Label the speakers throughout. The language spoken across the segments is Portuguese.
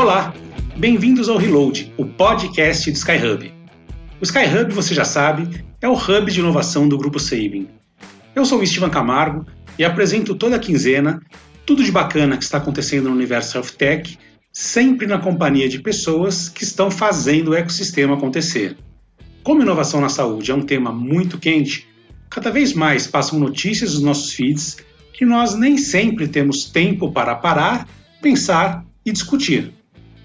Speaker 1: Olá, bem-vindos ao Reload, o podcast do Skyhub. O Skyhub, você já sabe, é o hub de inovação do Grupo Sabin. Eu sou o Estevam Camargo e apresento toda a quinzena tudo de bacana que está acontecendo no universo Health Tech, sempre na companhia de pessoas que estão fazendo o ecossistema acontecer. Como inovação na saúde é um tema muito quente, cada vez mais passam notícias nos nossos feeds que nós nem sempre temos tempo para parar, pensar e discutir.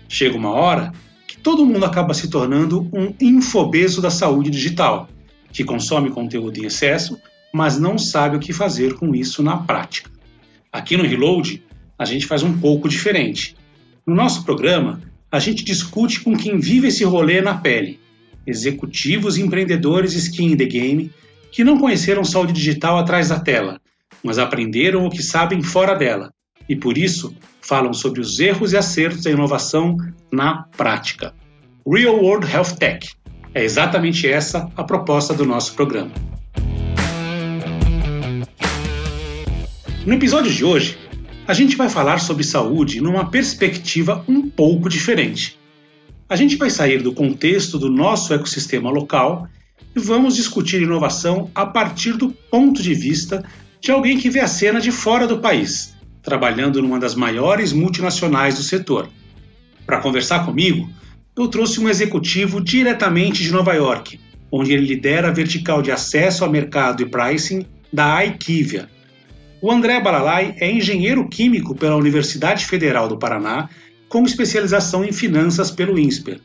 Speaker 1: Chega uma hora que todo mundo acaba se tornando um infobeso da saúde digital, que consome conteúdo em excesso, mas não sabe o que fazer com isso na prática. Aqui no Reload, a gente faz um pouco diferente. No nosso programa, a gente discute com quem vive esse rolê na pele, executivos e empreendedores skin in the game que não conheceram saúde digital atrás da tela, mas aprenderam o que sabem fora dela e por isso falam sobre os erros e acertos da inovação na prática. Real World Health Tech. É exatamente essa a proposta do nosso programa. No episódio de hoje, a gente vai falar sobre saúde numa perspectiva um pouco diferente. A gente vai sair do contexto do nosso ecossistema local e vamos discutir inovação a partir do ponto de vista de alguém que vê a cena de fora do país trabalhando numa das maiores multinacionais do setor. Para conversar comigo, eu trouxe um executivo diretamente de Nova York, onde ele lidera a vertical de acesso ao mercado e pricing da IQVIA. O André Balalai é engenheiro químico pela Universidade Federal do Paraná, com especialização em finanças pelo INSPER.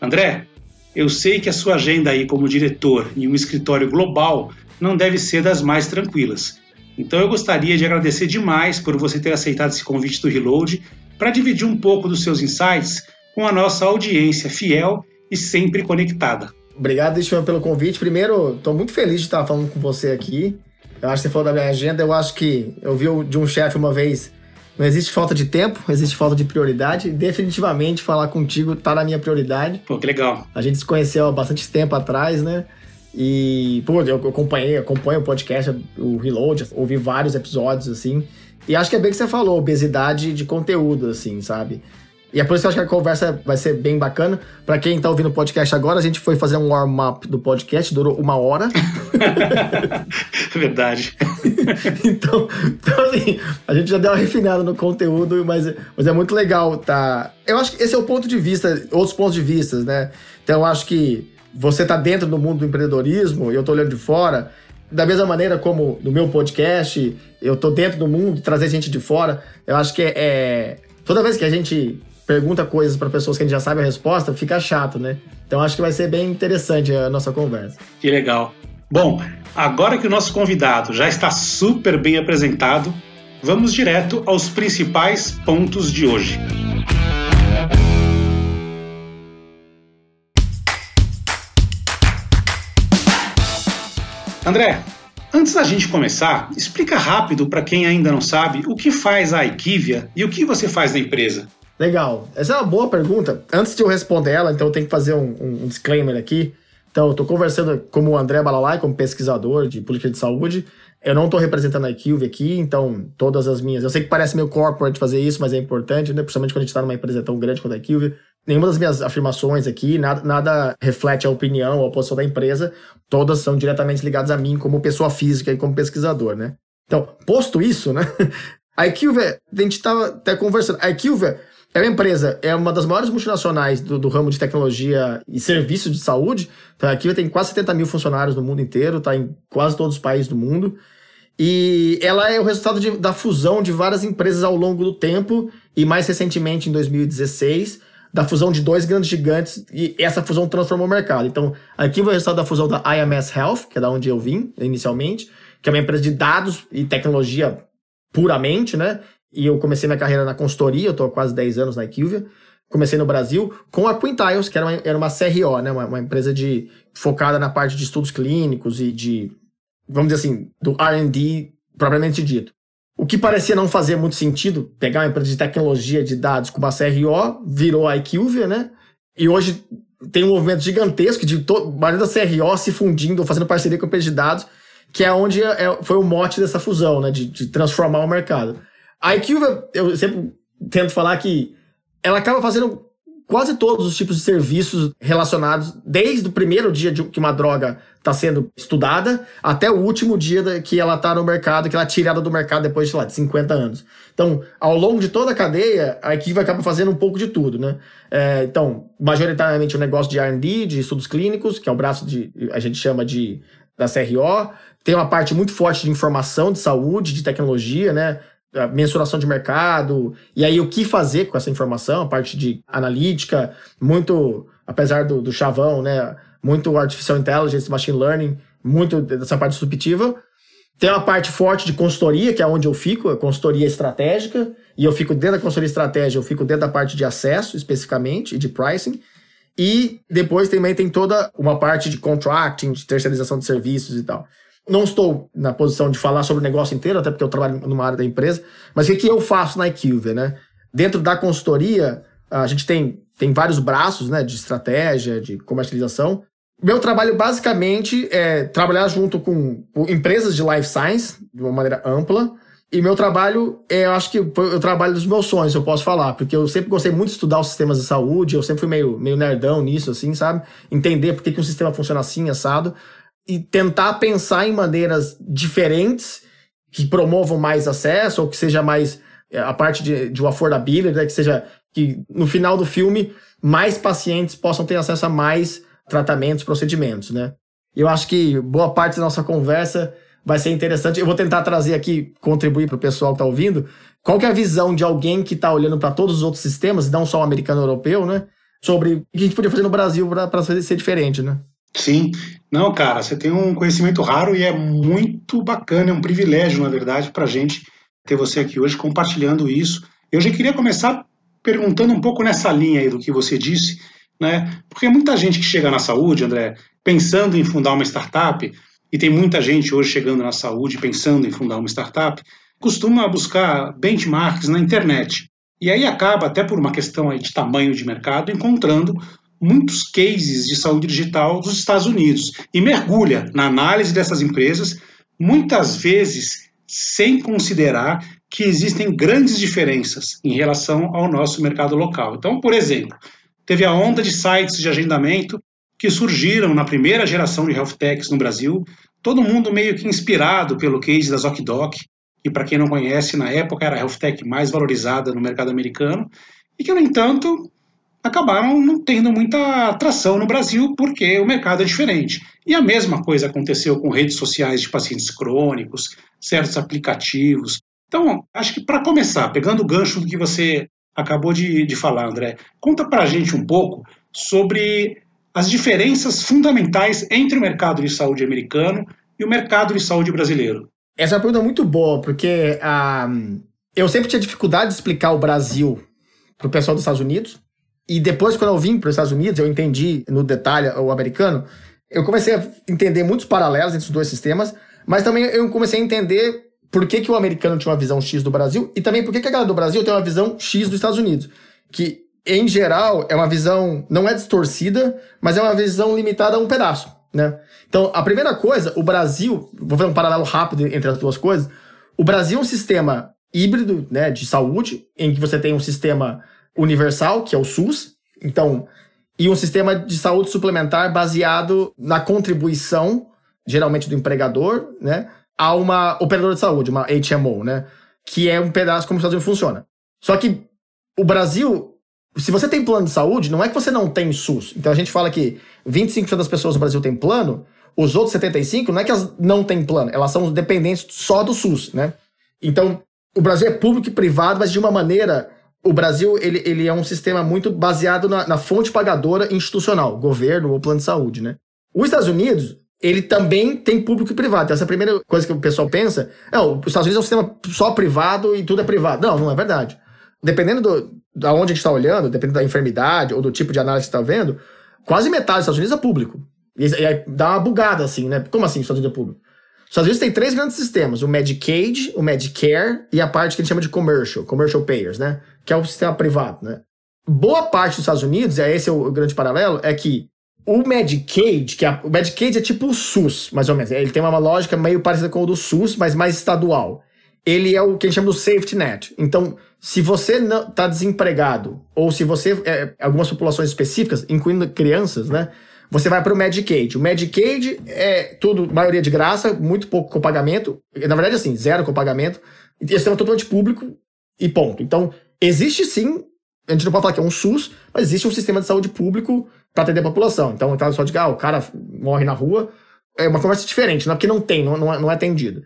Speaker 1: André, eu sei que a sua agenda aí como diretor em um escritório global não deve ser das mais tranquilas. Então eu gostaria de agradecer demais por você ter aceitado esse convite do Reload para dividir um pouco dos seus insights com a nossa audiência fiel e sempre conectada.
Speaker 2: Obrigado, Estevam, pelo convite. Primeiro, estou muito feliz de estar falando com você aqui. Eu acho que você falou da minha agenda. Eu acho que eu vi de um chefe uma vez. Não existe falta de tempo, existe falta de prioridade. Definitivamente falar contigo está na minha prioridade.
Speaker 1: Pô, que legal.
Speaker 2: A gente se conheceu há bastante tempo atrás, né? E, pô, eu acompanhei, acompanho o podcast, o Reload, ouvi vários episódios, assim. E acho que é bem que você falou, obesidade de conteúdo, assim, sabe? E é por isso que eu acho que a conversa vai ser bem bacana. Para quem tá ouvindo o podcast agora, a gente foi fazer um warm-up do podcast, durou uma hora.
Speaker 1: Verdade.
Speaker 2: então, então, assim, a gente já deu uma refinada no conteúdo, mas, mas é muito legal, tá? Eu acho que esse é o ponto de vista, outros pontos de vista, né? Então, eu acho que você está dentro do mundo do empreendedorismo e eu estou olhando de fora, da mesma maneira como no meu podcast, eu estou dentro do mundo, trazer gente de fora, eu acho que é, é toda vez que a gente pergunta coisas para pessoas que a gente já sabe a resposta, fica chato, né? Então acho que vai ser bem interessante a nossa conversa.
Speaker 1: Que legal. Bom, agora que o nosso convidado já está super bem apresentado, vamos direto aos principais pontos de hoje. André, antes da gente começar, explica rápido para quem ainda não sabe o que faz a Equivia e o que você faz na empresa.
Speaker 2: Legal. Essa é uma boa pergunta. Antes de eu responder ela, então eu tenho que fazer um, um disclaimer aqui. Então, eu estou conversando como o André Balalai, como pesquisador de política de saúde. Eu não estou representando a IQV aqui, então todas as minhas. Eu sei que parece meio corporate fazer isso, mas é importante, né? Principalmente quando a gente está numa empresa tão grande quanto a IQV nenhuma das minhas afirmações aqui, nada, nada reflete a opinião ou a posição da empresa, todas são diretamente ligadas a mim como pessoa física e como pesquisador, né? Então, posto isso, né? A Equilver, a gente estava até conversando, a Equilver é uma empresa, é uma das maiores multinacionais do, do ramo de tecnologia e serviços de saúde. Então, a Equilver tem quase 70 mil funcionários no mundo inteiro, está em quase todos os países do mundo. E ela é o resultado de, da fusão de várias empresas ao longo do tempo, e mais recentemente, em 2016, da fusão de dois grandes gigantes e essa fusão transformou o mercado. Então, aqui foi o resultado da fusão da IMS Health, que é da onde eu vim inicialmente, que é uma empresa de dados e tecnologia puramente, né? E eu comecei minha carreira na consultoria, eu estou há quase 10 anos na Equivia. Comecei no Brasil com a Quintiles, que era uma, era uma CRO, né? Uma, uma empresa de, focada na parte de estudos clínicos e de, vamos dizer assim, do R&D propriamente dito. O que parecia não fazer muito sentido, pegar uma empresa de tecnologia de dados com uma CRO, virou a IQVIA, né? E hoje tem um movimento gigantesco de maioria da CRO se fundindo, fazendo parceria com a empresa de dados, que é onde é, é, foi o mote dessa fusão, né? De, de transformar o mercado. A IQVIA, eu sempre tento falar que ela acaba fazendo quase todos os tipos de serviços relacionados, desde o primeiro dia de que uma droga está sendo estudada até o último dia que ela está no mercado, que ela é tirada do mercado depois, sei lá, de 50 anos. Então, ao longo de toda a cadeia, a equipe acaba fazendo um pouco de tudo, né? É, então, majoritariamente o negócio de R&D, de estudos clínicos, que é o braço de, a gente chama de da CRO, tem uma parte muito forte de informação de saúde, de tecnologia, né? Mensuração de mercado, e aí o que fazer com essa informação, a parte de analítica, muito, apesar do, do chavão, né, muito artificial intelligence, machine learning, muito dessa parte subjetiva. Tem uma parte forte de consultoria, que é onde eu fico, a consultoria estratégica, e eu fico dentro da consultoria estratégica, eu fico dentro da parte de acesso, especificamente, e de pricing. E depois também tem toda uma parte de contracting, de terceirização de serviços e tal. Não estou na posição de falar sobre o negócio inteiro, até porque eu trabalho numa área da empresa, mas o que eu faço na IQVIA, né? Dentro da consultoria, a gente tem, tem vários braços, né, de estratégia, de comercialização. Meu trabalho basicamente é trabalhar junto com, com empresas de life science, de uma maneira ampla, e meu trabalho, é, eu acho que foi o trabalho dos meus sonhos, eu posso falar, porque eu sempre gostei muito de estudar os sistemas de saúde, eu sempre fui meio, meio nerdão nisso, assim, sabe? Entender por que, que um sistema funciona assim, assado e tentar pensar em maneiras diferentes que promovam mais acesso ou que seja mais é, a parte de, de affordability, né, que seja que no final do filme mais pacientes possam ter acesso a mais tratamentos, procedimentos, né? Eu acho que boa parte da nossa conversa vai ser interessante. Eu vou tentar trazer aqui, contribuir para o pessoal que está ouvindo, qual é a visão de alguém que está olhando para todos os outros sistemas, não só o americano europeu, né? Sobre o que a gente podia fazer no Brasil para ser diferente, né?
Speaker 1: Sim. Não, cara, você tem um conhecimento raro e é muito bacana, é um privilégio, na verdade, para a gente ter você aqui hoje compartilhando isso. Eu já queria começar perguntando um pouco nessa linha aí do que você disse, né? Porque muita gente que chega na saúde, André, pensando em fundar uma startup, e tem muita gente hoje chegando na saúde pensando em fundar uma startup, costuma buscar benchmarks na internet. E aí acaba, até por uma questão aí de tamanho de mercado, encontrando muitos cases de saúde digital dos Estados Unidos e mergulha na análise dessas empresas, muitas vezes sem considerar que existem grandes diferenças em relação ao nosso mercado local. Então, por exemplo, teve a onda de sites de agendamento que surgiram na primeira geração de health techs no Brasil, todo mundo meio que inspirado pelo case da ZocDoc, que para quem não conhece, na época era a health tech mais valorizada no mercado americano, e que, no entanto, acabaram não tendo muita atração no Brasil porque o mercado é diferente. E a mesma coisa aconteceu com redes sociais de pacientes crônicos, certos aplicativos. Então, acho que para começar, pegando o gancho do que você acabou de, de falar, André, conta para a gente um pouco sobre as diferenças fundamentais entre o mercado de saúde americano e o mercado de saúde brasileiro.
Speaker 2: Essa é uma pergunta muito boa, porque uh, eu sempre tinha dificuldade de explicar o Brasil para o pessoal dos Estados Unidos, e depois, quando eu vim para os Estados Unidos, eu entendi no detalhe o americano, eu comecei a entender muitos paralelos entre os dois sistemas, mas também eu comecei a entender por que, que o americano tinha uma visão X do Brasil e também por que, que a galera do Brasil tem uma visão X dos Estados Unidos. Que, em geral, é uma visão, não é distorcida, mas é uma visão limitada a um pedaço. Né? Então, a primeira coisa, o Brasil, vou fazer um paralelo rápido entre as duas coisas. O Brasil é um sistema híbrido né, de saúde, em que você tem um sistema universal, que é o SUS, então, e um sistema de saúde suplementar baseado na contribuição, geralmente do empregador, né, a uma operadora de saúde, uma HMO, né, que é um pedaço como o Unidos funciona. Só que o Brasil, se você tem plano de saúde, não é que você não tem SUS. Então a gente fala que 25% das pessoas no Brasil têm plano, os outros 75% não é que elas não têm plano, elas são dependentes só do SUS, né? Então, o Brasil é público e privado, mas de uma maneira o Brasil ele, ele é um sistema muito baseado na, na, fonte pagadora institucional, governo ou plano de saúde, né? Os Estados Unidos, ele também tem público e privado. Então, essa é a primeira coisa que o pessoal pensa. Não, os Estados Unidos é um sistema só privado e tudo é privado. Não, não é verdade. Dependendo do, da onde a gente está olhando, dependendo da enfermidade ou do tipo de análise que está vendo, quase metade dos Estados Unidos é público. E, e aí dá uma bugada assim, né? Como assim os Estados Unidos é público? Os Estados Unidos tem três grandes sistemas: o Medicaid, o Medicare e a parte que a gente chama de commercial, commercial payers, né? que é o sistema privado, né? Boa parte dos Estados Unidos, é esse é o grande paralelo, é que o Medicaid, que é, o Medicaid é tipo o SUS, mais ou menos. Ele tem uma lógica meio parecida com o do SUS, mas mais estadual. Ele é o que a gente chama do safety net. Então, se você está desempregado, ou se você. É, algumas populações específicas, incluindo crianças, né? Você vai para o Medicaid. O Medicaid é tudo, maioria de graça, muito pouco com pagamento. Na verdade, assim, zero com pagamento. E é totalmente público e ponto. Então, existe sim, a gente não pode falar que é um SUS, mas existe um sistema de saúde público para atender a população. Então, aquela só de ah, o cara morre na rua, é uma conversa diferente, não é porque não tem, não, não, é, é atendido.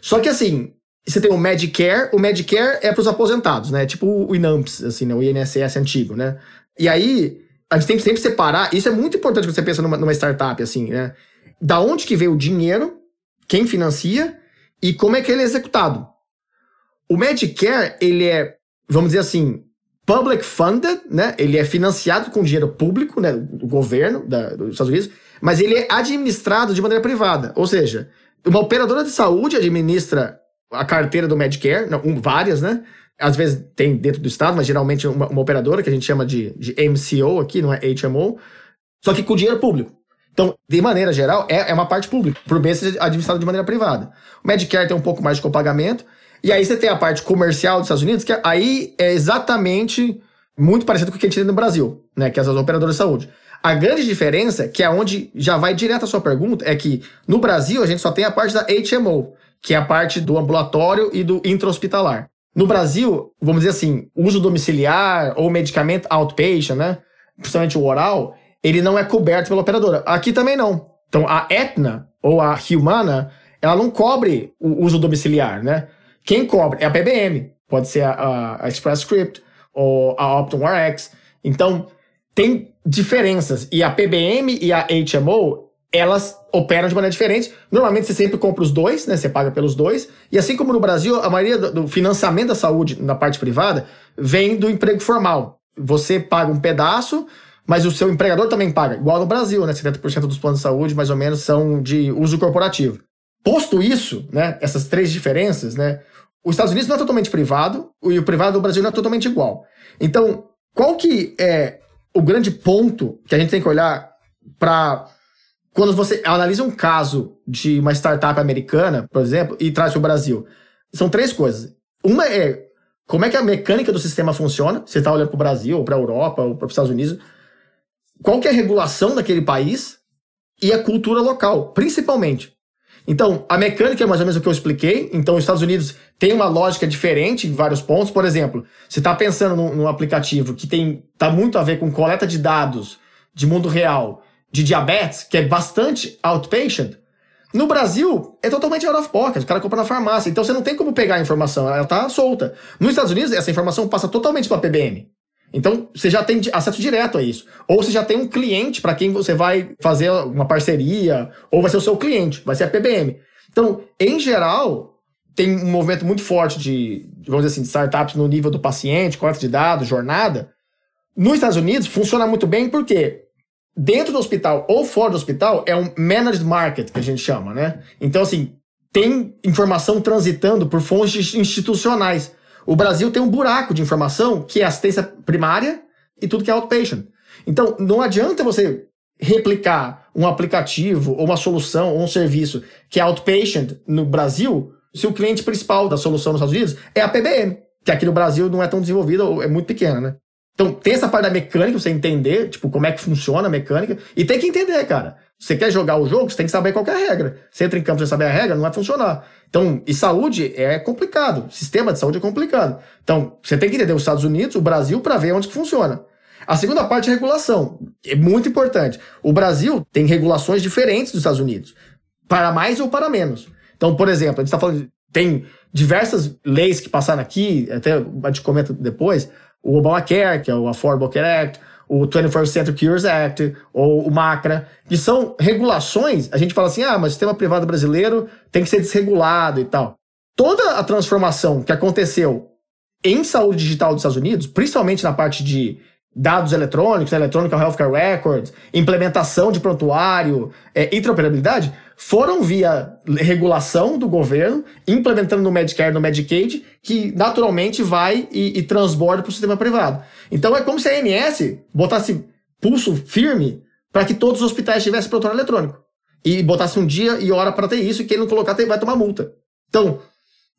Speaker 2: Só que assim, você tem o Medicare, o Medicare é para os aposentados, né? Tipo o INAMPS, assim, né? O INSS antigo, né? E aí, a gente tem que sempre separar, isso é muito importante quando você pensa numa, numa startup, assim, né? Da onde que veio o dinheiro, quem financia e como é que ele é executado. O Medicare, ele é, vamos dizer assim, public funded, né? Ele é financiado com dinheiro público, né? Do governo da, dos Estados Unidos, mas ele é administrado de maneira privada. Ou seja, uma operadora de saúde administra a carteira do Medicare, não, várias, né? Às vezes tem dentro do estado, mas geralmente uma, uma, operadora que a gente chama de, de MCO aqui, não é HMO, só que com dinheiro público. Então, de maneira geral, é, é uma parte pública, por bem ser administrado de maneira privada. O Medicare tem um pouco mais de copagamento, e aí você tem a parte comercial dos Estados Unidos, que aí é exatamente muito parecido com o que a gente tem no Brasil, né? Que é as operadoras de saúde. A grande diferença, que é onde já vai direto a sua pergunta, é que no Brasil a gente só tem a parte da HMO, que é a parte do ambulatório e do intra-hospitalar. No Brasil, vamos dizer assim, uso domiciliar ou medicamento outpatient, né? Principalmente o oral, ele não é coberto pela operadora. Aqui também não. Então, a Aetna ou a Humana, ela não cobre o uso domiciliar, né? Quem cobre é a PBM. Pode ser a, a Express Script ou a Optum RX. Então, tem diferenças. E a PBM e a HMO, elas operam de maneira diferente. Normalmente você sempre compra os dois, né? Você paga pelos dois. E assim como no Brasil, a maioria do financiamento da saúde na parte privada vem do emprego formal. Você paga um pedaço, mas o seu empregador também paga. Igual no Brasil, né? 70% dos planos de saúde, mais ou menos, são de uso corporativo. Posto isso, né? Essas três diferenças, né? Os Estados Unidos não é totalmente privado e o privado do Brasil não é totalmente igual. Então, qual que é o grande ponto que a gente tem que olhar para quando você analisa um caso de uma startup americana, por exemplo, e traz para o Brasil, são três coisas. Uma é como é que a mecânica do sistema funciona, você está olhando para o Brasil, ou para a Europa, ou para os Estados Unidos, qual que é a regulação daquele país e a cultura local, principalmente. Então, a mecânica é mais ou menos o que eu expliquei. Então, os Estados Unidos tem uma lógica diferente em vários pontos. Por exemplo, você está pensando num, num, aplicativo que tem tá muito a ver com coleta de dados de mundo real de diabetes, que é bastante outpatient, no Brasil, é totalmente out of pocket. O cara compra na farmácia. Então você não tem como pegar a informação, ela tá solta. Nos Estados Unidos, essa informação passa totalmente para a PBM. Então você já tem acesso direto a isso. Ou você já tem um cliente para quem você vai fazer uma parceria, ou vai ser o seu cliente, vai ser a PBM. Então, em geral, tem um movimento muito forte de, vamos dizer assim, de startups no nível do paciente, coleta de dados, jornada. Nos Estados Unidos funciona muito bem porque dentro do hospital ou fora do hospital é um managed market, que a gente chama, né? Então, assim, tem informação transitando por fontes institucionais. O Brasil tem um buraco de informação que é assistência primária e tudo que é outpatient. Então, não adianta você replicar um aplicativo ou uma solução ou um serviço que é outpatient no Brasil se o cliente principal da solução nos Estados Unidos é a PBM, que aqui no Brasil não é tão desenvolvida ou é muito pequena, né? Então, tem essa parte da mecânica, você entender, tipo, como é que funciona a mecânica. E tem que entender, cara. Você quer jogar o jogo, você tem que saber qual é a regra. Você entra em campo sem saber a regra, não vai funcionar. Então, e saúde é complicado. Sistema de saúde é complicado. Então, você tem que entender os Estados Unidos, o Brasil, para ver onde que funciona. A segunda parte é regulação. É muito importante. O Brasil tem regulações diferentes dos Estados Unidos. Para mais ou para menos. Então, por exemplo, a gente está falando, tem diversas leis que passaram aqui, até a gente comenta depois, o Obamacare, que é o Affordable Care Act, o 21st Century Cures Act, ou o MACRA, que são regulações, a gente fala assim, ah, mas o sistema privado brasileiro tem que ser desregulado e tal. Toda a transformação que aconteceu em saúde digital dos Estados Unidos, principalmente na parte de dados eletrônicos, Electronic Healthcare Records, implementação de prontuário, é, interoperabilidade, foram via regulação do governo, implementando no Medicare, no Medicaid, que naturalmente vai e, e transborda para o sistema privado. Então é como se a ANS botasse pulso firme para que todos os hospitais tivessem prontuário eletrônico. E botasse um dia e hora para ter isso, e quem não colocar vai tomar multa. Então,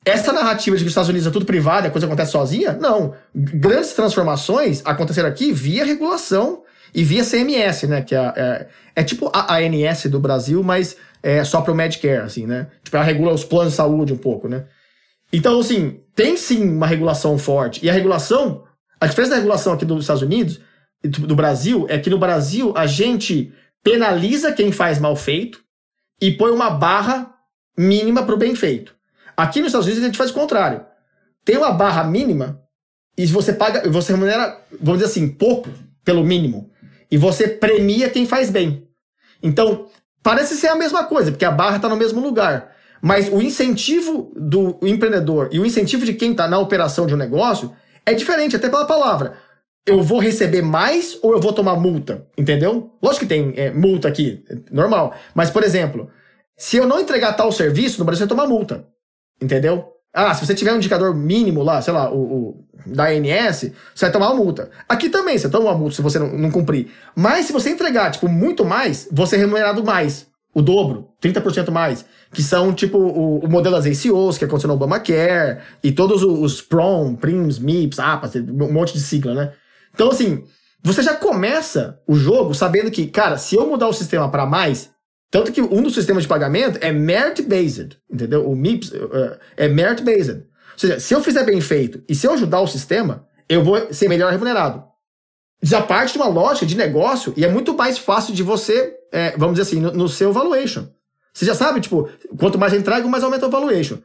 Speaker 2: essa narrativa de que os Estados Unidos é tudo privado a coisa acontece sozinha, não. Grandes transformações aconteceram aqui via regulação e via CMS, né? Que é, é, é tipo a ANS do Brasil, mas é só para o Medicare, assim, né? Tipo, ela regula os planos de saúde um pouco, né? Então, assim, tem sim uma regulação forte. E a regulação, a diferença da regulação aqui dos Estados Unidos e do Brasil é que no Brasil a gente penaliza quem faz mal feito e põe uma barra mínima para o bem feito. Aqui nos Estados Unidos a gente faz o contrário. Tem uma barra mínima e você paga, você remunera, vamos dizer assim, pouco pelo mínimo e você premia quem faz bem. Então, parece ser a mesma coisa, porque a barra está no mesmo lugar. Mas o incentivo do empreendedor e o incentivo de quem está na operação de um negócio é diferente, até pela palavra. Eu vou receber mais ou eu vou tomar multa? Entendeu? Lógico que tem é, multa aqui, normal. Mas, por exemplo, se eu não entregar tal serviço, no Brasil você toma multa. Entendeu? Ah, se você tiver um indicador mínimo lá, sei lá, o, o da ANS, você vai tomar uma multa. Aqui também, você toma uma multa se você não, não cumprir. Mas se você entregar, tipo, muito mais, você é remunerado mais. O dobro, 30% mais. Que são, tipo, o, o modelo das ACOs, que aconteceu no Obamacare, e todos os, os PROM, PRIMS, MIPS, APAS, um monte de sigla, né? Então, assim, você já começa o jogo sabendo que, cara, se eu mudar o sistema para mais, tanto que um dos sistemas de pagamento é merit-based, entendeu? O MIPS uh, é merit-based. Ou seja, se eu fizer bem feito e se eu ajudar o sistema, eu vou ser melhor remunerado. Já parte de uma lógica de negócio e é muito mais fácil de você, é, vamos dizer assim, no, no, seu valuation. Você já sabe, tipo, quanto mais eu entrego, mais aumenta o valuation.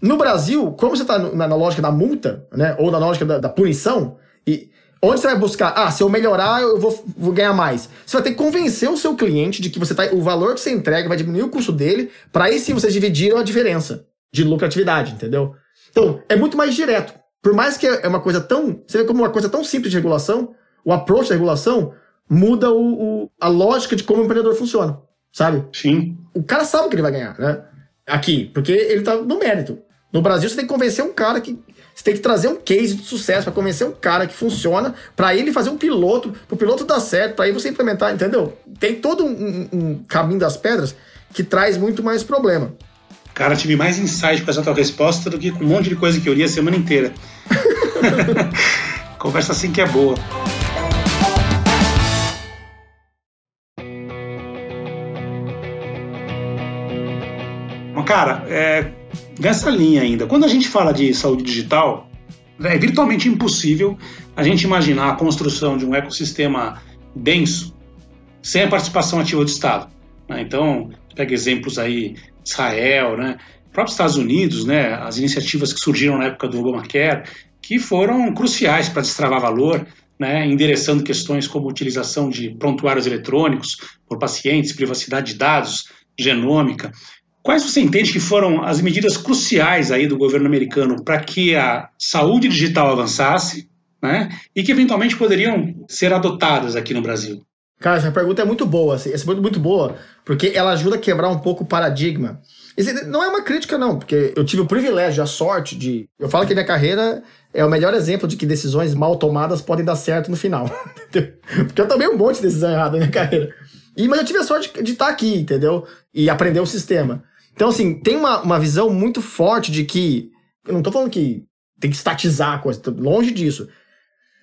Speaker 2: No Brasil, como você está na, na, lógica da multa, né, ou na lógica da, da punição, e Onde você vai buscar? Ah, se eu melhorar, eu vou, vou, ganhar mais. Você vai ter que convencer o seu cliente de que você tá, o valor que você entrega vai diminuir o custo dele, para aí sim vocês dividiram a diferença de lucratividade, entendeu? Então, é muito mais direto. Por mais que é uma coisa tão. Você vê como uma coisa tão simples de regulação, o approach da regulação muda o, o, a lógica de como o empreendedor funciona, sabe?
Speaker 1: Sim.
Speaker 2: O cara sabe o que ele vai ganhar, né? Aqui, porque ele tá no mérito. No Brasil, você tem que convencer um cara que você tem que trazer um case de sucesso para convencer um cara que funciona, para ele fazer um piloto, para o piloto dar certo, para aí você implementar, entendeu? Tem todo um, um, caminho das pedras que traz muito mais problema.
Speaker 1: Cara, tive mais insight com essa tua resposta do que com um monte de coisa que eu li a semana inteira. Conversa assim que é boa. Cara, é, nessa linha ainda, quando a gente fala de saúde digital, é virtualmente impossível a gente imaginar a construção de um ecossistema denso sem a participação ativa do Estado. Né? Então, pega exemplos aí, Israel, né? próprios Estados Unidos, né? as iniciativas que surgiram na época do Obamacare, que foram cruciais para destravar valor, né? endereçando questões como utilização de prontuários eletrônicos por pacientes, privacidade de dados, genômica. Quais você entende que foram as medidas cruciais aí do governo americano para que a saúde digital avançasse, né? E que eventualmente poderiam ser adotadas aqui no Brasil?
Speaker 2: Cara, essa pergunta é muito boa, assim, essa pergunta é muito boa, porque ela ajuda a quebrar um pouco o paradigma. Esse não é uma crítica, não, porque eu tive o privilégio, a sorte de. Eu falo que minha carreira é o melhor exemplo de que decisões mal tomadas podem dar certo no final. porque eu tomei um monte de decisão errada na minha carreira. E, mas eu tive a sorte de estar aqui, entendeu? E aprender o sistema. Então, assim, tem uma, uma visão muito forte de que. Eu não tô falando que tem que estatizar a coisa, longe disso.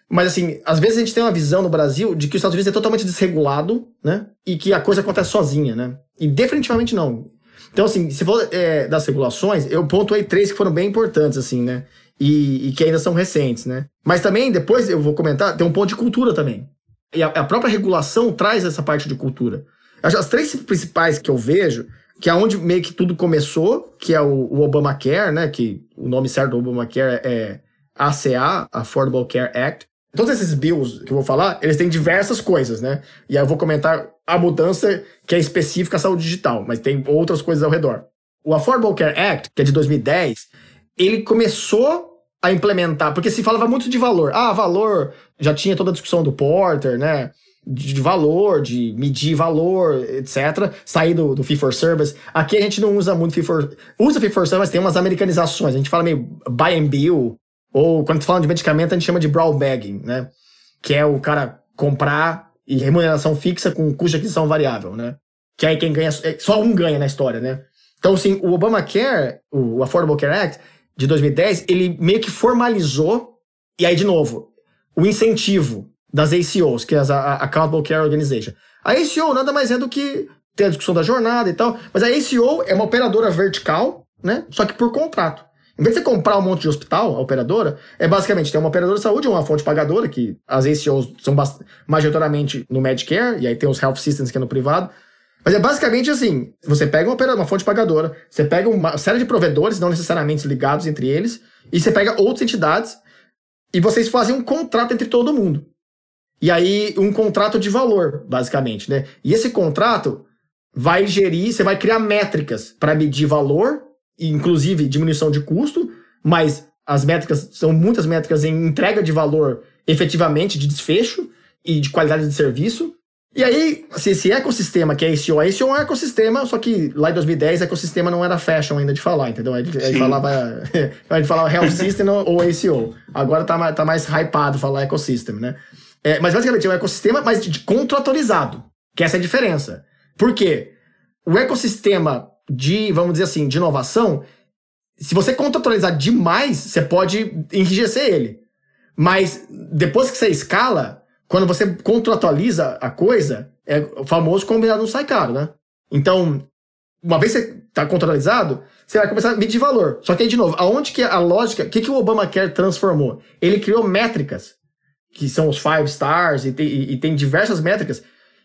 Speaker 2: Mas, assim, às vezes a gente tem uma visão no Brasil de que os Estados Unidos é totalmente desregulado, né? E que a coisa acontece sozinha, né? E definitivamente não. Então, assim, se for é, das regulações, eu pontuei três que foram bem importantes, assim, né? E, e, que ainda são recentes, né? Mas também, depois eu vou comentar, tem um ponto de cultura também. E a, a própria regulação traz essa parte de cultura. As três principais que eu vejo que é onde meio que tudo começou, que é o, o Obamacare, né? Que o nome certo do Obamacare é ACA, Affordable Care Act. Todos esses bills que eu vou falar, eles têm diversas coisas, né? E aí eu vou comentar a mudança que é específica à saúde digital, mas tem outras coisas ao redor. O Affordable Care Act, que é de 2010, ele começou a implementar, porque se falava muito de valor. Ah, valor, já tinha toda a discussão do Porter, né? De, valor, de medir valor, etc. Sair do, do fee for service. Aqui a gente não usa muito fee for... Usa fee for service, tem umas americanizações. A gente fala meio buy and bill, ou quando falando de medicamento a gente chama de brow bagging, né? Que é o cara comprar e remuneração fixa com custo de aquisição variável, né? Que aí quem ganha... É, só um ganha na história, né? Então, assim, o Obamacare, o Affordable Care Act, de 2010, ele meio que formalizou, e aí, de novo, o incentivo das ACOs, que é a Accountable Care Organization. A ACO nada mais é do que ter a discussão da jornada e tal, mas a ACO é uma operadora vertical, né? Só que por contrato. Em vez de você comprar um monte de hospital, a operadora, é basicamente tem uma operadora de saúde, uma fonte pagadora, que as ACOs são majoritariamente no Medicare, e aí tem os Health Systems que é no privado. Mas é basicamente assim: você pega uma, uma fonte pagadora, você pega uma série de provedores, não necessariamente ligados entre eles, e você pega outras entidades, e vocês fazem um contrato entre todo mundo. E aí, um contrato de valor, basicamente, né? E esse contrato vai gerir, você vai criar métricas para medir valor inclusive diminuição de custo, mas as métricas são muitas métricas em entrega de valor efetivamente de desfecho e de qualidade de serviço. E aí, se esse ecossistema que é ICO, a ICO é um ecossistema, só que lá em 2010 ecossistema não era fashion ainda de falar, entendeu? A gente, a gente falava, a gente falava Health System ou ACO. Agora tá, tá mais hypado falar ecossistema, né? É, mas basicamente é um ecossistema, mas de contratualizado, que essa é a diferença. Por quê? O ecossistema de, vamos dizer assim, de inovação, se você contratualizar demais, você pode enrijecer ele. Mas depois que você escala, quando você contratualiza a coisa, é o famoso combinado não sai caro, né? Então, uma vez que você está contratualizado, você vai começar a medir valor. Só que aí, de novo, aonde que a lógica, o que, que o Obamacare transformou? Ele criou métricas, que são os five stars, e tem, e tem diversas métricas,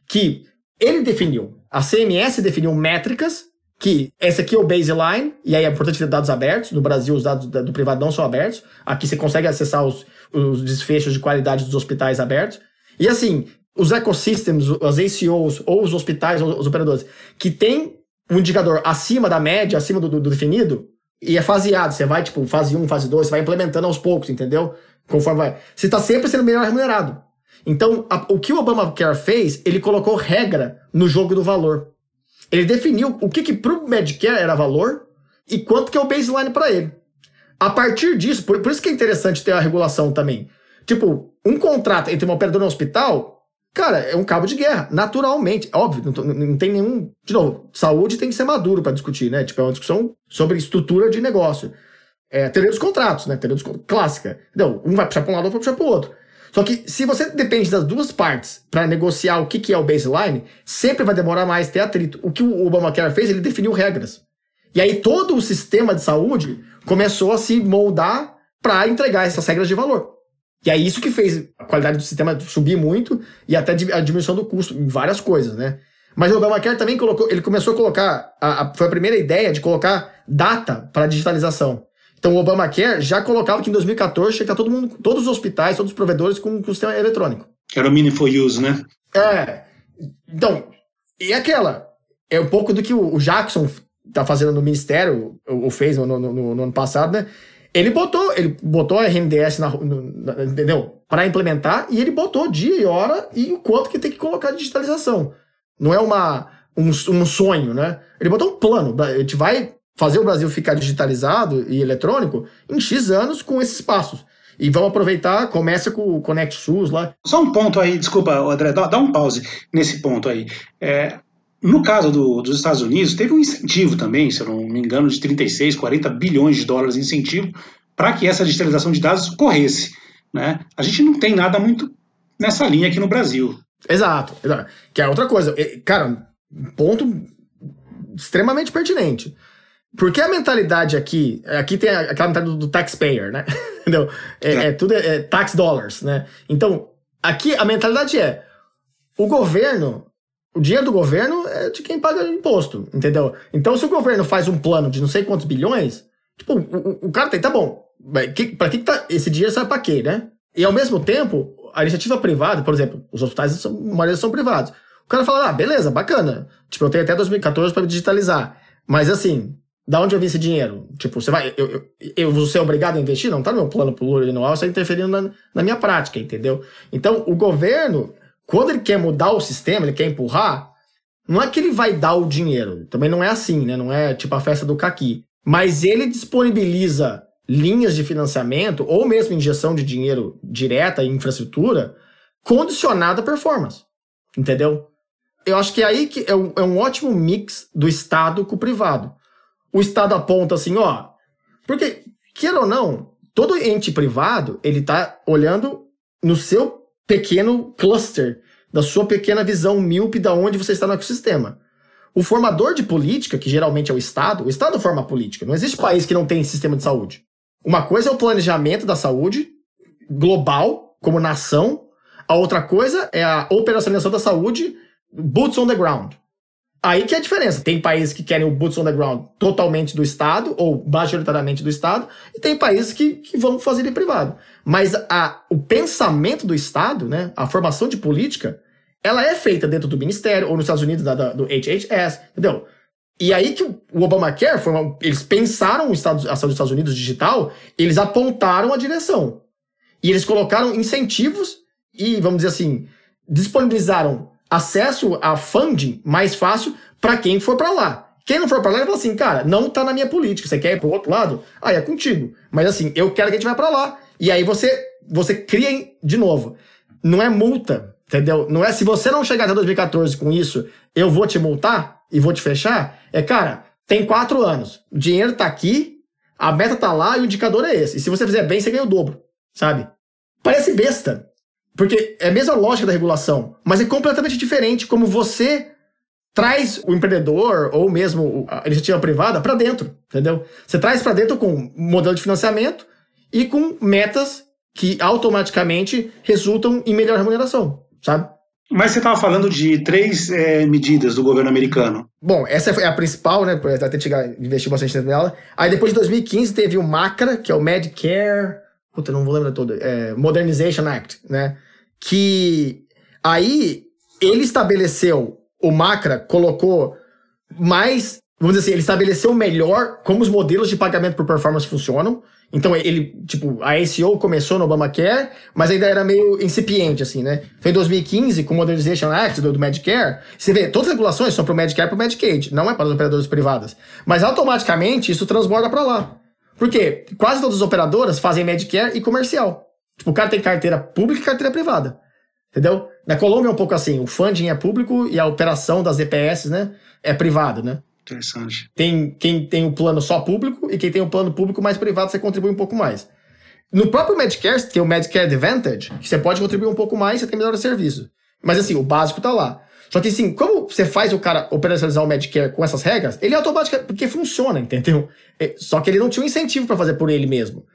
Speaker 2: que ele definiu. A CMS definiu métricas que esse aqui é o baseline, e aí é importante ter dados abertos. No Brasil, os dados do privado não são abertos. Aqui você consegue acessar os, os desfechos de qualidade dos hospitais abertos. E assim, os ecosystems, as ACOs ou os hospitais, ou os operadores, que tem um indicador acima da média, acima do, do definido, e é faseado. Você vai, tipo, fase 1, fase 2, você vai implementando aos poucos, entendeu? Conforme vai. Você está sempre sendo melhor remunerado. Então, a, o que o Obamacare fez, ele colocou regra no jogo do valor. Ele definiu o que, que pro Medicare era valor e quanto que é o baseline para ele. A partir disso, por, por isso que é interessante ter a regulação também. Tipo, um contrato entre uma operadora e um hospital, cara, é um cabo de guerra, naturalmente. Óbvio, não, não tem nenhum. De novo, saúde tem que ser maduro para discutir, né? Tipo, é uma discussão sobre estrutura de negócio. É, teoria dos contratos, né? Teoria dos clássica. Não, um vai puxar para um lado, outro vai puxar para o outro. Só que se você depende das duas partes para negociar o que, que é o baseline, sempre vai demorar mais ter atrito. O que o Obamacare fez, ele definiu regras. E aí todo o sistema de saúde começou a se moldar para entregar essas regras de valor. E é isso que fez a qualidade do sistema subir muito e até a diminuição do custo em várias coisas, né? Mas o Obamacare também colocou, ele começou a colocar, a, a, foi a primeira ideia de colocar data para digitalização. Então o Obamacare já colocava que em 2014 tinha que estar todo mundo, todos os hospitais, todos os provedores com, com sistema eletrônico.
Speaker 1: Era o Meaningful Use, né?
Speaker 2: É. Então, e aquela? É um pouco do que o Jackson tá fazendo no Ministério, ou fez no, no, no, no ano passado, né? Ele botou, ele botou a RMDS na, na entendeu? Para implementar, e ele botou dia e hora e o quanto que tem que colocar de digitalização. Não é uma, um, um sonho, né? Ele botou um plano. A gente vai fazer o Brasil ficar digitalizado e eletrônico em X anos com esses passos. E vamos aproveitar, começa com o Connect SUS lá.
Speaker 1: Só um ponto aí, desculpa, André, dá, dá um pause nesse ponto aí. É, no caso do, dos Estados Unidos, teve um incentivo também, se eu não me engano, de 36, 40 bilhões de dólares de incentivo para que essa digitalização de dados corresse. Né? A gente não tem nada muito nessa linha aqui no Brasil.
Speaker 2: Exato, exato. Que é outra coisa. Cara, ponto extremamente pertinente. Porque a mentalidade aqui, aqui tem aquela mentalidade do, taxpayer, né? Entendeu? É, é. é tudo é, é, tax dollars, né? Então, aqui a mentalidade é: o governo, o dinheiro do governo é de quem paga imposto, entendeu? Então, se o governo faz um plano de não sei quantos bilhões, tipo, o, o cara tem, tá bom, que, pra que, que tá, esse dinheiro sai pra quê, né? E ao mesmo tempo, a iniciativa privada, por exemplo, os hospitais, são, a maioria são privados. O cara fala, ah, beleza, bacana. Tipo, eu tenho até 2014 para digitalizar. Mas assim, da onde eu vi esse dinheiro? Tipo, você vai. Eu, eu, eu vou ser obrigado a investir? Não tá no meu plano plurianual, você está interferindo na, na minha prática, entendeu? Então, o governo, quando ele quer mudar o sistema, ele quer empurrar, não é que ele vai dar o dinheiro. Também não é assim, né? Não é tipo a festa do caqui. Mas ele disponibiliza linhas de financiamento ou mesmo injeção de dinheiro direta em infraestrutura condicionada à performance. Entendeu? Eu acho que é aí que é um, é um ótimo mix do Estado com o privado o Estado aponta assim, ó. Porque Queira ou não, todo ente privado, ele tá olhando no seu pequeno cluster, da sua pequena visão míope da onde você está no ecossistema. O formador de política, que geralmente é o Estado, o Estado forma política. Não existe país que não tem sistema de saúde. Uma coisa é o planejamento da saúde global, como nação. A outra coisa é a operacionalização da saúde, boots on the ground. Aí que é a diferença. Tem países que querem o boots on the ground totalmente do Estado, ou majoritariamente do Estado, e tem países que, que vão fazer de privado. Mas a, o pensamento do Estado, né, a formação de política, ela é feita dentro do Ministério, ou nos Estados Unidos, da, da, do HHS, entendeu? E aí que o Obamacare, foi uma, eles pensaram o Estado, a saúde dos Estados Unidos digital, eles apontaram a direção. E eles colocaram incentivos e, vamos dizer assim, disponibilizaram acesso a funding mais fácil para quem for para lá. Quem não for para lá, ele fala assim, cara, não tá na minha política. Você quer ir pro outro lado? Aí é contigo. Mas assim, eu quero que a gente vá para lá. E aí você, você cria de novo. Não é multa, entendeu? Não é se você não chegar até 2014 com isso, eu vou te multar e vou te fechar. É, cara, tem quatro anos. O dinheiro tá aqui, a meta tá lá e o indicador é esse. E se você fizer bem, você ganha o dobro, sabe? Parece besta, porque é a mesma lógica da regulação, mas é completamente diferente como você traz o empreendedor ou mesmo a iniciativa privada para dentro, entendeu? Você traz para dentro com modelo de financiamento e com metas que automaticamente resultam em melhor remuneração, sabe?
Speaker 1: Mas você estava falando de três é, medidas do governo americano.
Speaker 2: Bom, essa é a principal, né? Até chegar, investir bastante nela. Aí depois de 2015 teve o MACRA, que é o Medicare Puta, não vou lembrar todo. É, Modernization Act, né? Que aí ele estabeleceu, o Macra colocou mais, vamos dizer assim, ele estabeleceu melhor como os modelos de pagamento por performance funcionam. Então ele, tipo, a SEO começou no Obamacare, mas ainda era meio incipiente, assim, né? Foi em 2015, com o Modernization Act do, do Medicare, você vê, todas as regulações são para o Medicare e para o Medicaid, não é para as operadoras privadas. Mas automaticamente isso transborda para lá. Porque quase todas as operadoras fazem Medicare e comercial. Tipo, o cara tem carteira pública e carteira privada. Entendeu? Na Colômbia é um pouco assim, o funding é público e a operação das EPS, né, é privada, né?
Speaker 1: Interessante.
Speaker 2: Tem quem tem o plano só público e quem tem o plano público mais privado, você contribui um pouco mais. No próprio Medicare, tem o Medicare Advantage, que você pode contribuir um pouco mais e você tem melhor serviço. Mas assim, o básico tá lá. Só que assim, como você faz o cara operacionalizar o Medicare com essas regras, ele é automático, porque funciona, entendeu? É, só que ele não tinha um incentivo para fazer por ele mesmo.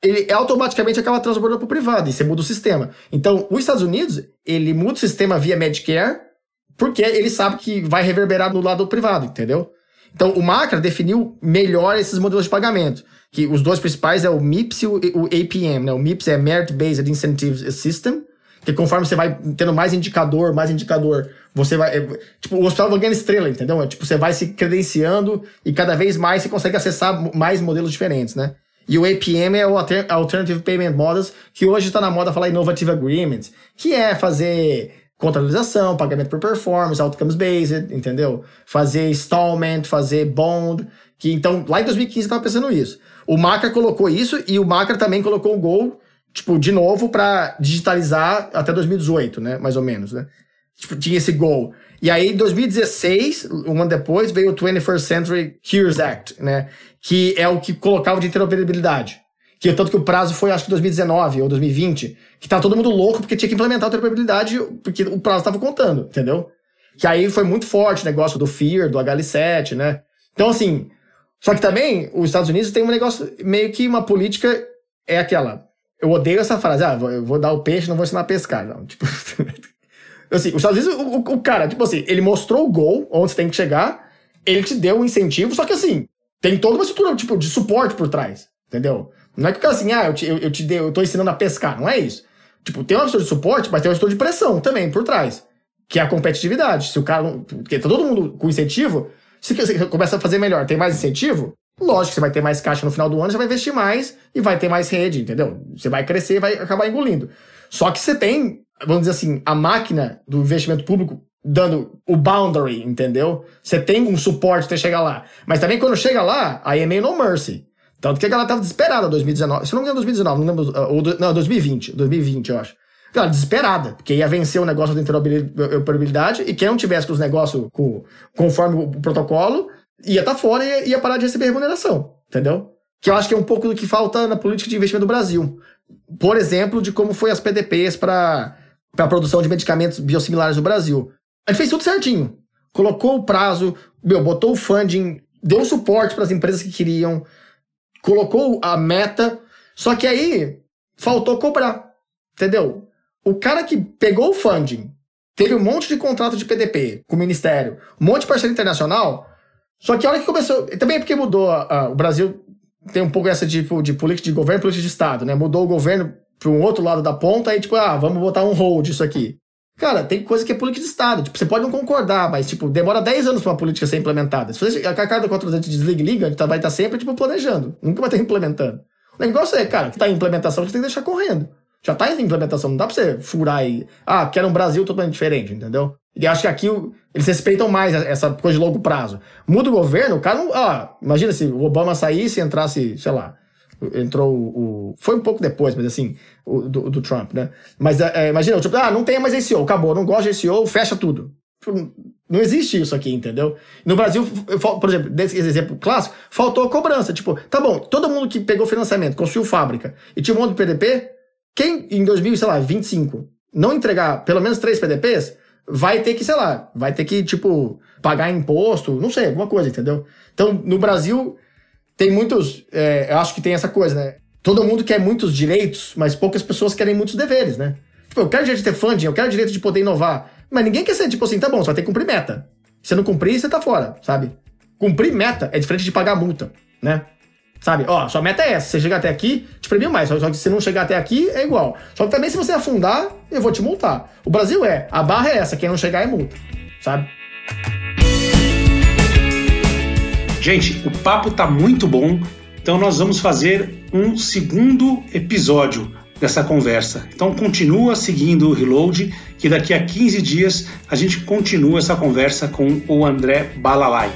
Speaker 2: Ele automaticamente acaba transbordando para o privado, e você muda o sistema. Então, os Estados Unidos, ele muda o sistema via Medicare, porque ele sabe que vai reverberar no lado privado, entendeu? Então, o Macra definiu melhor esses modelos de pagamento, que os dois principais é o MIPS e o APM, né? O MIPS é Merit Based Incentive System, que conforme você vai tendo mais indicador, mais indicador, você vai. É, tipo, o hospital vai ganhando estrela, entendeu? É, tipo, você vai se credenciando e cada vez mais você consegue acessar mais modelos diferentes, né? E o APM é o Alternative Payment Models, que hoje está na moda falar Innovative Agreements, que é fazer contratualização, pagamento por performance, outcomes based, entendeu? Fazer installment, fazer bond, que então lá em 2015 estava pensando isso. O Macra colocou isso e o Macra também colocou o Gol tipo, de novo para digitalizar até 2018, né? Mais ou menos, né? Tipo, tinha esse goal. E aí, em 2016, um ano depois, veio o 21st Century Cures Act, né? Que é o que colocava de interoperabilidade. Que tanto que o prazo foi, acho que 2019 ou 2020, que tá todo mundo louco porque tinha que implementar a interoperabilidade porque o prazo estava contando, entendeu? Que aí foi muito forte o negócio do FEAR, do HL7, né? Então, assim, só que também os Estados Unidos tem um negócio, meio que uma política, é aquela, eu odeio essa frase, ah, eu vou dar o peixe, não vou ensinar a pescar. Não, tipo, assim, os Estados Unidos, o, o, cara, tipo assim, ele mostrou o gol, onde você tem que chegar, ele te deu um incentivo, só que assim, tem toda uma estrutura, tipo, de suporte por trás, entendeu? Não é que o cara assim, ah, eu te, eu, eu te dei, eu tô ensinando a pescar, não é isso. Tipo, tem uma estrutura de suporte, mas tem uma estrutura de pressão também por trás, que é a competitividade. Se o cara, porque tá todo mundo com incentivo, se você começa a fazer melhor, tem mais incentivo, Lógico que você vai ter mais caixa no final do ano, você vai investir mais e vai ter mais rede, entendeu? Você vai crescer vai acabar engolindo. Só que você tem, vamos dizer assim, a máquina do investimento público dando o boundary, entendeu? Você tem um suporte até chegar lá. Mas também quando chega lá, aí é meio no mercy. Tanto que a galera tava desesperada em 2019. Se não me engano, 2019, não lembro. Ou, não, 2020. 2020, eu acho. Cara, desesperada, porque ia vencer o negócio da interoperabilidade e quem não tivesse com os negócios com, conforme o protocolo ia estar tá fora e ia parar de receber remuneração, entendeu? que eu acho que é um pouco do que falta na política de investimento do Brasil. Por exemplo, de como foi as PDPs para a produção de medicamentos biosimilares no Brasil. A gente fez tudo certinho. Colocou o prazo, meu, botou o funding, deu suporte para as empresas que queriam, colocou a meta, só que aí faltou cobrar. Entendeu? O cara que pegou o funding, teve um monte de contrato de PDP com o Ministério, um monte de parceria internacional, só que a hora que começou. Também é porque mudou. A, o Brasil tem um pouco essa tipo de política de governo e política de Estado, né? Mudou o governo para um outro lado da ponta, aí, tipo, ah, vamos botar um hold isso aqui. Cara, tem coisa que é política de Estado. Tipo, você pode não concordar, mas, tipo, demora 10 anos para uma política ser implementada. Se você, a cada quatro anos a desliga e liga, a gente tá, vai estar tá sempre, tipo, planejando. Nunca vai estar implementando. O negócio é, cara, que tá em implementação, você tem que deixar correndo. Já tá em implementação, não dá pra você furar e. Ah, quero um Brasil totalmente diferente, entendeu? E acho que aqui eles respeitam mais essa coisa de longo prazo. Muda o governo, o cara não. Ah, imagina se o Obama saísse e entrasse, sei lá. Entrou o. Foi um pouco depois, mas assim, o, do, do Trump, né? Mas é, imagina, tipo, ah, não tem mais SEO, acabou, não gosto de SEO, fecha tudo. Não existe isso aqui, entendeu? No Brasil, por exemplo, desse exemplo clássico, faltou a cobrança. Tipo, tá bom, todo mundo que pegou financiamento, construiu fábrica e tinha um monte de PDP, quem em 2025 não entregar pelo menos três PDPs, vai ter que, sei lá, vai ter que, tipo, pagar imposto, não sei, alguma coisa, entendeu? Então, no Brasil, tem muitos. É, eu acho que tem essa coisa, né? Todo mundo quer muitos direitos, mas poucas pessoas querem muitos deveres, né? Tipo, eu quero direito de ter funding, eu quero direito de poder inovar. Mas ninguém quer ser, tipo assim, tá bom, você vai ter que cumprir meta. Se não cumprir, você tá fora, sabe? Cumprir meta é diferente de pagar multa, né? Sabe? Ó, sua meta é essa. Você chegar até aqui, te premio mais. Só que se não chegar até aqui, é igual. Só que também se você afundar, eu vou te multar. O Brasil é, a barra é essa, quem não chegar é multa. Sabe?
Speaker 1: Gente, o papo tá muito bom, então nós vamos fazer um segundo episódio dessa conversa. Então continua seguindo o Reload, que daqui a 15 dias a gente continua essa conversa com o André Balalai.